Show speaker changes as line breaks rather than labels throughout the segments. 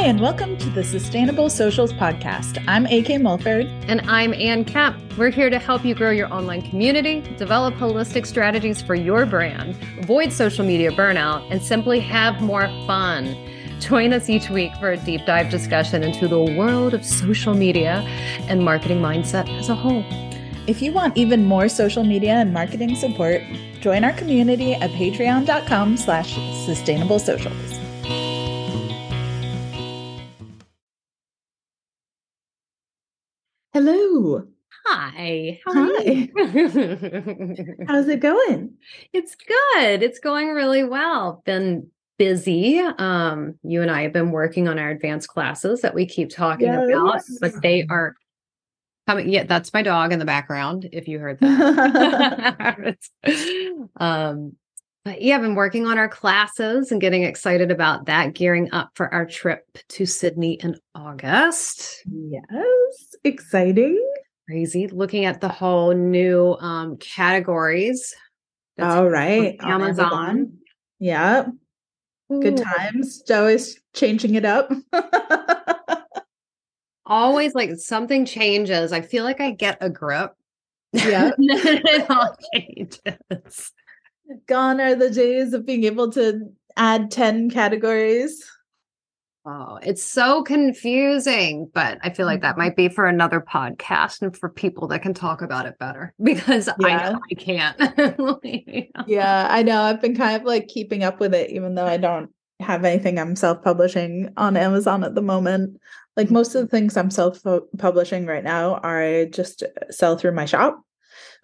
Hi, and welcome to the Sustainable Socials Podcast. I'm AK Mulford.
And I'm Anne Kemp. We're here to help you grow your online community, develop holistic strategies for your brand, avoid social media burnout, and simply have more fun. Join us each week for a deep dive discussion into the world of social media and marketing mindset as a whole.
If you want even more social media and marketing support, join our community at patreon.com slash sustainable socials.
Hi.
How Hi. How's it going?
It's good. It's going really well. Been busy. Um, you and I have been working on our advanced classes that we keep talking yes. about, but they are coming. Yeah, that's my dog in the background. If you heard that. um, but yeah, I've been working on our classes and getting excited about that, gearing up for our trip to Sydney in August.
Yes, exciting.
Crazy. Looking at the whole new um, categories.
All right.
Amazon. Amazon.
Yeah. Good times. Always changing it up.
Always like something changes. I feel like I get a grip.
Yeah.
it all changes.
Gone are the days of being able to add 10 categories.
Oh, it's so confusing, but I feel like that mm-hmm. might be for another podcast and for people that can talk about it better because yeah. I I can't.
Yeah, I know. I've been kind of like keeping up with it, even though I don't have anything I'm self publishing on Amazon at the moment. Like most of the things I'm self publishing right now are just sell through my shop.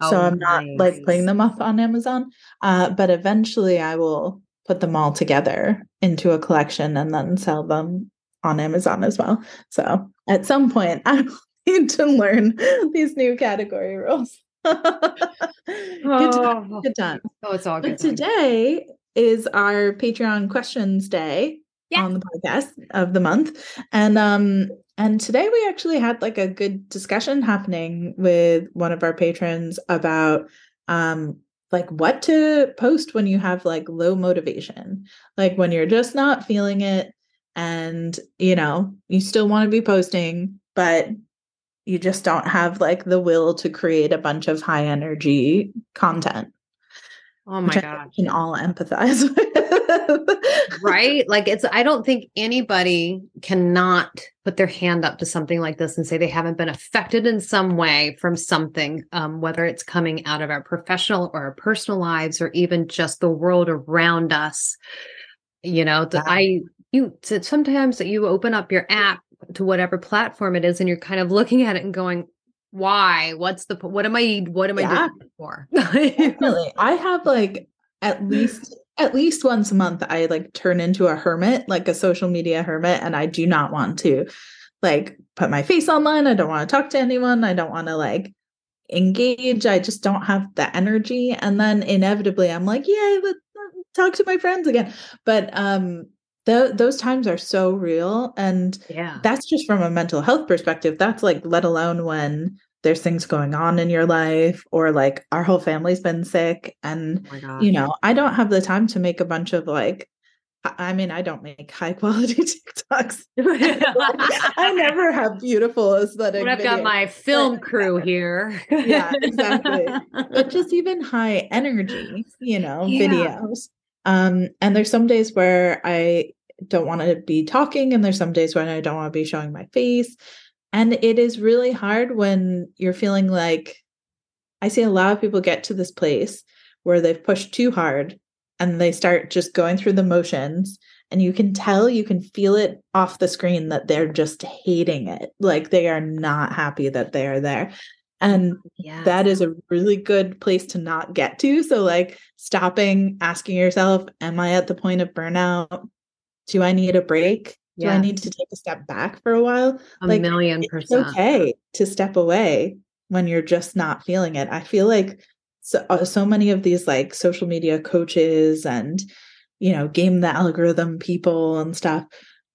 Oh, so I'm not like putting them up on Amazon. Uh, but eventually I will put them all together into a collection and then sell them on Amazon as well. So at some point I need to learn these new category rules. good time.
Oh. Good time. Oh, it's all good.
But today is our Patreon questions day yeah. on the podcast of the month. And um and today we actually had like a good discussion happening with one of our patrons about um like what to post when you have like low motivation. Like when you're just not feeling it and you know, you still want to be posting, but you just don't have like the will to create a bunch of high energy content.
Oh my god.
can all empathize with.
right? Like it's I don't think anybody cannot put their hand up to something like this and say they haven't been affected in some way from something um, whether it's coming out of our professional or our personal lives or even just the world around us. You know, the, I you sometimes that you open up your app to whatever platform it is and you're kind of looking at it and going why what's the what am i what am yeah. i doing for
Definitely. i have like at least at least once a month i like turn into a hermit like a social media hermit and i do not want to like put my face online. I don't want to talk to anyone. I don't want to like engage. I just don't have the energy. And then inevitably i'm like yeah let's talk to my friends again. But um th- those times are so real and
yeah.
that's just from a mental health perspective. That's like let alone when there's things going on in your life or like our whole family's been sick and oh you know i don't have the time to make a bunch of like I mean, I don't make high quality TikToks. I never have beautiful aesthetic.
But I've got my film crew here.
yeah, exactly. But just even high energy, you know, yeah. videos. Um, and there's some days where I don't want to be talking and there's some days when I don't want to be showing my face. And it is really hard when you're feeling like I see a lot of people get to this place where they've pushed too hard and they start just going through the motions and you can tell you can feel it off the screen that they're just hating it like they are not happy that they are there and yeah. that is a really good place to not get to so like stopping asking yourself am i at the point of burnout do I need a break? Do. I need to take a step back for a while?
A like, million percent.
okay to step away when you're just not feeling it. I feel like so, uh, so many of these like social media coaches and, you know, game the algorithm people and stuff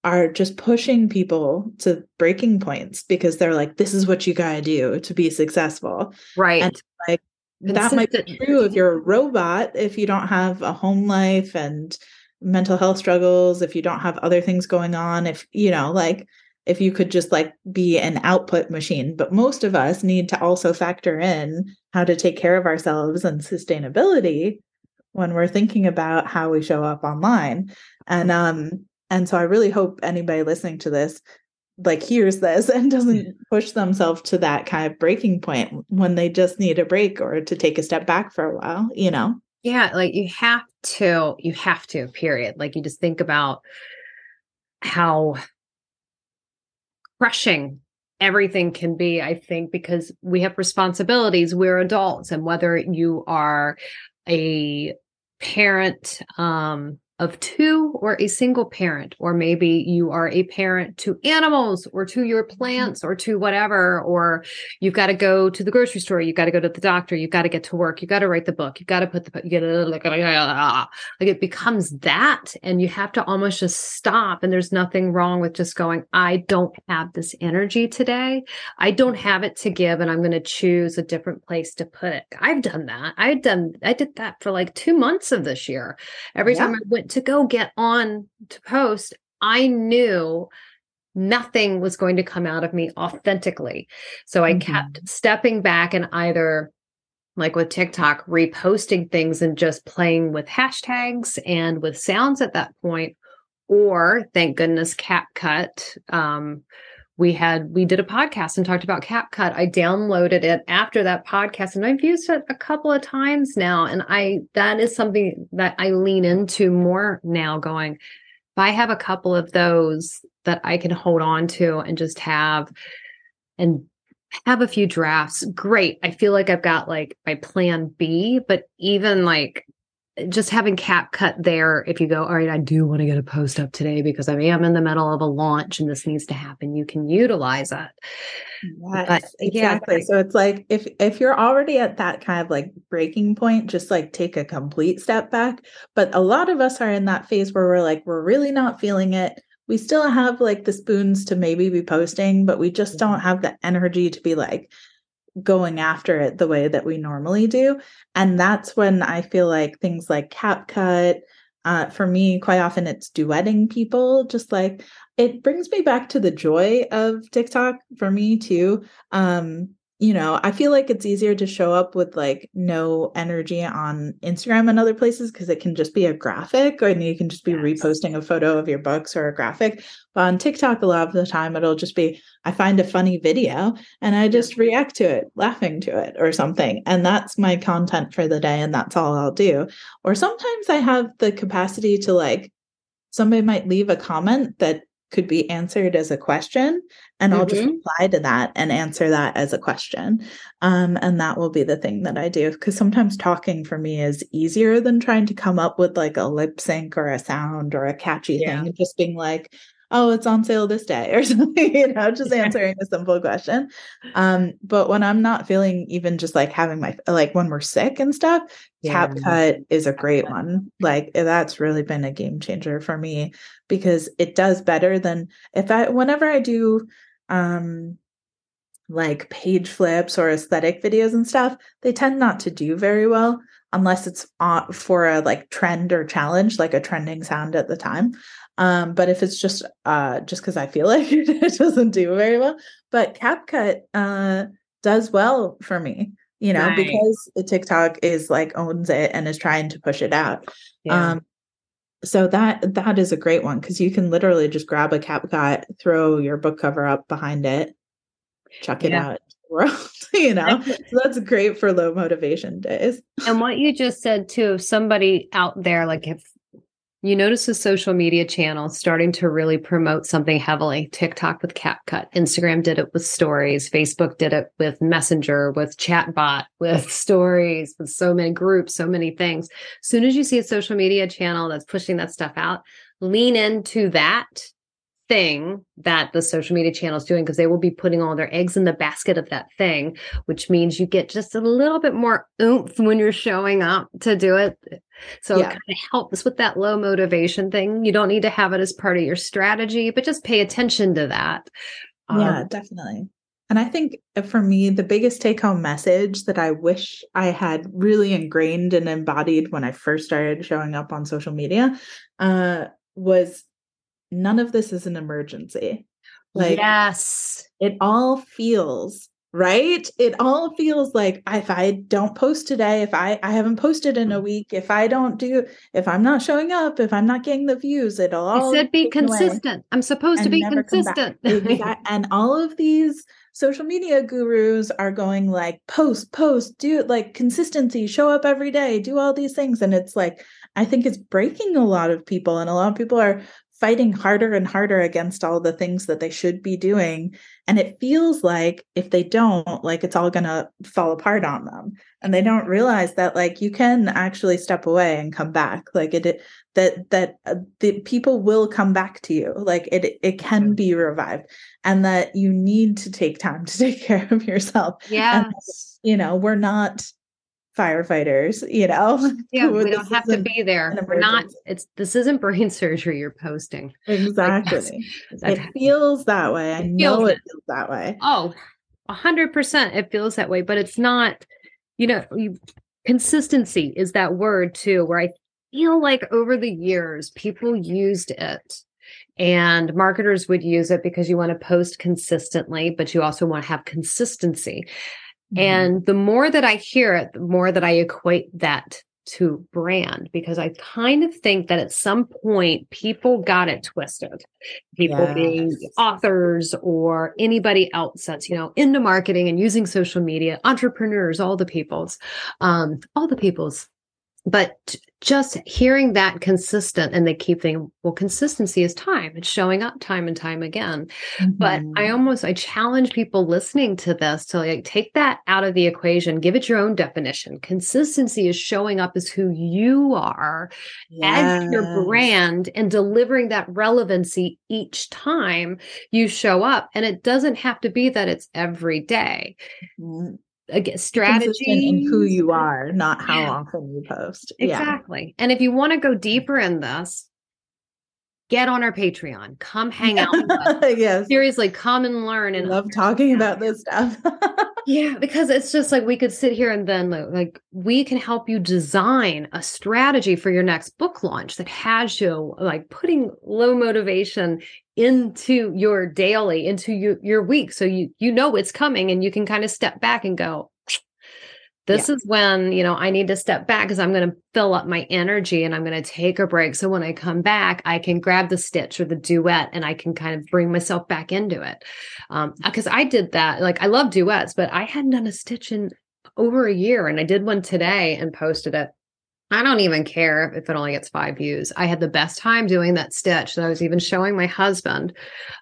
are just pushing people to breaking points because they're like, this is what you got to do to be successful.
Right.
And like, that might be true if you're a robot, if you don't have a home life and mental health struggles, if you don't have other things going on, if you know, like if you could just like be an output machine. But most of us need to also factor in how to take care of ourselves and sustainability when we're thinking about how we show up online. And um and so I really hope anybody listening to this like hears this and doesn't push themselves to that kind of breaking point when they just need a break or to take a step back for a while, you know?
Yeah, like you have to, you have to, period. Like you just think about how crushing everything can be, I think, because we have responsibilities. We're adults, and whether you are a parent, um, of two or a single parent, or maybe you are a parent to animals or to your mm-hmm. plants or to whatever, or you've got to go to the grocery store, you've got to go to the doctor, you've got to get to work, you've got to write the book, you've got to put the, you get like, like it becomes that. And you have to almost just stop. And there's nothing wrong with just going, I don't have this energy today. I don't have it to give, and I'm going to choose a different place to put it. I've done that. I've done, I did that for like two months of this year. Every yeah. time I went to go get on to post, I knew nothing was going to come out of me authentically. So I mm-hmm. kept stepping back and either like with TikTok, reposting things and just playing with hashtags and with sounds at that point, or thank goodness CapCut um, we had we did a podcast and talked about CapCut. I downloaded it after that podcast and I've used it a couple of times now. And I that is something that I lean into more now going, if I have a couple of those that I can hold on to and just have and have a few drafts, great. I feel like I've got like my plan B, but even like just having CapCut there if you go all right i do want to get a post up today because i am in the middle of a launch and this needs to happen you can utilize it.
Yes, but, exactly. Yeah. so it's like if if you're already at that kind of like breaking point just like take a complete step back. But a lot of us are in that phase where we're like we're really not feeling it. We still have like the spoons to maybe be posting but we just don't have the energy to be like going after it the way that we normally do. And that's when I feel like things like CapCut, uh, for me, quite often it's duetting people, just like it brings me back to the joy of TikTok for me too. Um, you know, I feel like it's easier to show up with like no energy on Instagram and other places because it can just be a graphic or you can just be yes. reposting a photo of your books or a graphic. But on TikTok, a lot of the time it'll just be I find a funny video and I just react to it, laughing to it or something. And that's my content for the day and that's all I'll do. Or sometimes I have the capacity to like somebody might leave a comment that could be answered as a question and mm-hmm. i'll just mm-hmm. reply to that and answer that as a question um, and that will be the thing that i do because sometimes talking for me is easier than trying to come up with like a lip sync or a sound or a catchy yeah. thing just being like oh, it's on sale this day or something, you know, just answering a simple question. Um, but when I'm not feeling even just like having my, like when we're sick and stuff, yeah. CapCut is a great one. Like that's really been a game changer for me because it does better than if I, whenever I do, um, like page flips or aesthetic videos and stuff, they tend not to do very well unless it's for a like trend or challenge, like a trending sound at the time. Um, but if it's just uh just because I feel like it doesn't do very well. But CapCut uh does well for me, you know, because TikTok is like owns it and is trying to push it out. Yeah. Um so that that is a great one because you can literally just grab a CapCut, throw your book cover up behind it, chuck it yeah. out world, you know. so that's great for low motivation days.
And what you just said too, if somebody out there, like if you notice a social media channel starting to really promote something heavily. TikTok with CapCut, Instagram did it with stories, Facebook did it with Messenger, with chatbot, with stories, with so many groups, so many things. As soon as you see a social media channel that's pushing that stuff out, lean into that thing that the social media channel is doing because they will be putting all their eggs in the basket of that thing, which means you get just a little bit more oomph when you're showing up to do it. So yeah. it kind of helps with that low motivation thing. You don't need to have it as part of your strategy, but just pay attention to that.
Um, yeah, definitely. And I think uh, for me, the biggest take home message that I wish I had really ingrained and embodied when I first started showing up on social media uh, was none of this is an emergency.
Like, yes,
it all feels right? It all feels like if i don't post today if i i haven't posted in a mm. week if i don't do if i'm not showing up if i'm not getting the views it'll all
I said be consistent. I'm supposed to be consistent.
And all of these social media gurus are going like post post do like consistency show up every day do all these things and it's like i think it's breaking a lot of people and a lot of people are fighting harder and harder against all the things that they should be doing. And it feels like if they don't like it's all going to fall apart on them. And they don't realize that like you can actually step away and come back. Like it, it that that uh, the people will come back to you. Like it it can be revived. And that you need to take time to take care of yourself.
Yeah
you know we're not firefighters, you know.
Yeah, we don't have to be there. We're not it's this isn't brain surgery you're posting.
Exactly. Like it feels that way. I it know it feels that way.
Oh, a hundred percent it feels that way, but it's not, you know, you, consistency is that word too, where I feel like over the years people used it and marketers would use it because you want to post consistently but you also want to have consistency Mm-hmm. And the more that I hear it, the more that I equate that to brand because I kind of think that at some point people got it twisted. People yes. being authors or anybody else that's, you know, into marketing and using social media, entrepreneurs, all the peoples, um, all the peoples but just hearing that consistent and they keep thinking well consistency is time it's showing up time and time again mm-hmm. but i mm-hmm. almost i challenge people listening to this to like take that out of the equation give it your own definition consistency is showing up as who you are yes. as your brand and delivering that relevancy each time you show up and it doesn't have to be that it's every day. Mm-hmm again strategy
in who you are not how yeah. often you post.
Exactly. Yeah. and if you want to go deeper in this get on our patreon. Come hang out yes. Seriously come and learn and
love talking about this stuff
yeah because it's just like we could sit here and then like we can help you design a strategy for your next book launch that has you like putting low motivation into your daily into your, your week. So you you know it's coming and you can kind of step back and go this yeah. is when you know i need to step back because i'm going to fill up my energy and i'm going to take a break. So when i come back i can grab the stitch or the duet and i can kind of bring myself back into it. Um because i did that like i love duets but i hadn't done a stitch in over a year and i did one today and posted it I don't even care if it only gets five views. I had the best time doing that stitch that I was even showing my husband.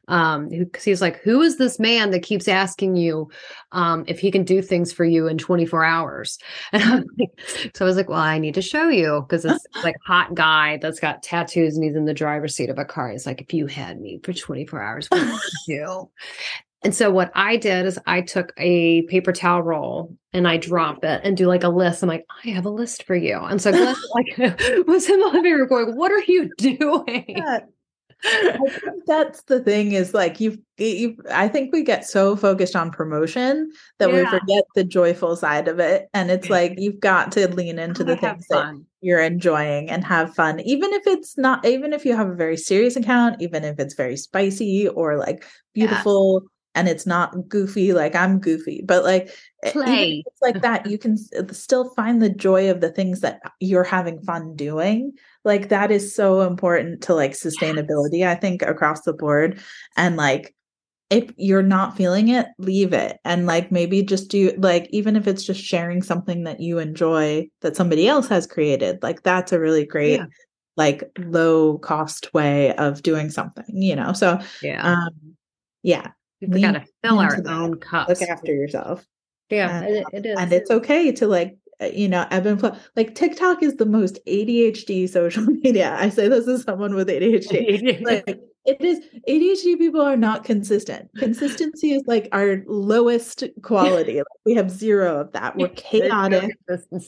Um, because he's like, Who is this man that keeps asking you um if he can do things for you in 24 hours? And I'm like, so I was like, Well, I need to show you because it's like hot guy that's got tattoos and he's in the driver's seat of a car. He's like, if you had me for 24 hours, what would you do? And so what I did is I took a paper towel roll and I drop it and do like a list. I'm like, I have a list for you. And so Glenn like was in the living room going, What are you doing? Yeah.
I think that's the thing is like you've, you I think we get so focused on promotion that yeah. we forget the joyful side of it. And it's like you've got to lean into the things that you're enjoying and have fun. Even if it's not even if you have a very serious account, even if it's very spicy or like beautiful. Yeah and it's not goofy like i'm goofy but like
play
it's like that you can still find the joy of the things that you're having fun doing like that is so important to like sustainability yes. i think across the board and like if you're not feeling it leave it and like maybe just do like even if it's just sharing something that you enjoy that somebody else has created like that's a really great yeah. like low cost way of doing something you know so
yeah um
yeah
we got to fill our own cups.
Look after yourself.
Yeah, and, it is.
And it's okay to like, uh, you know, ebb and flow. Like TikTok is the most ADHD social media. I say this as someone with ADHD. like it is ADHD people are not consistent. Consistency is like our lowest quality. Like we have zero of that. We're chaotic.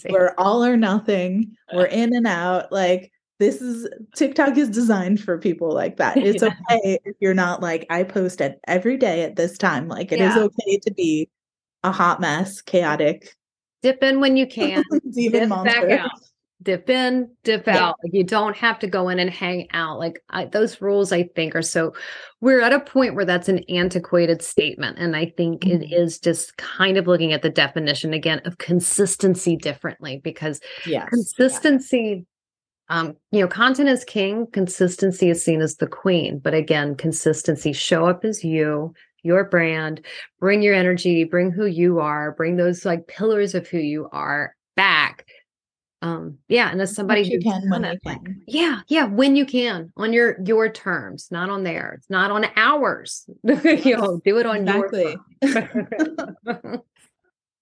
we're all or nothing. We're in and out. Like this is TikTok is designed for people like that. It's yeah. okay if you're not like I post it every day at this time. Like it yeah. is okay to be a hot mess, chaotic.
Dip in when you can. Dip back out dip in, dip yeah. out. Like you don't have to go in and hang out. Like I, those rules, I think, are so. We're at a point where that's an antiquated statement, and I think mm-hmm. it is just kind of looking at the definition again of consistency differently because yes. consistency. Um, you know, content is king, consistency is seen as the queen. But again, consistency, show up as you, your brand, bring your energy, bring who you are, bring those like pillars of who you are back um yeah and as somebody
you can when you can
yeah yeah when you can on your your terms not on theirs not on ours you know do it on exactly.
your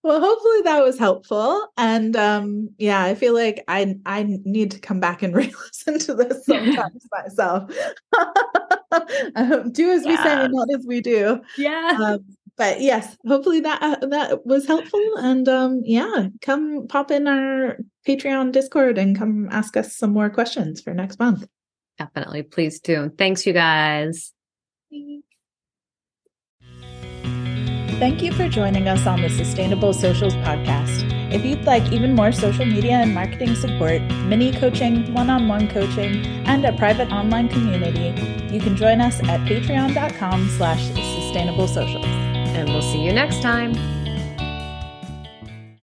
well hopefully that was helpful and um yeah i feel like i i need to come back and re-listen to this sometimes myself um, do as we say not as we do
yeah um,
but yes, hopefully that uh, that was helpful. And um, yeah, come pop in our Patreon Discord and come ask us some more questions for next month.
Definitely, please do. Thanks, you guys.
Thank you for joining us on the Sustainable Socials podcast. If you'd like even more social media and marketing support, mini coaching, one on one coaching, and a private online community, you can join us at patreon.com slash sustainable socials
and we'll see you next time.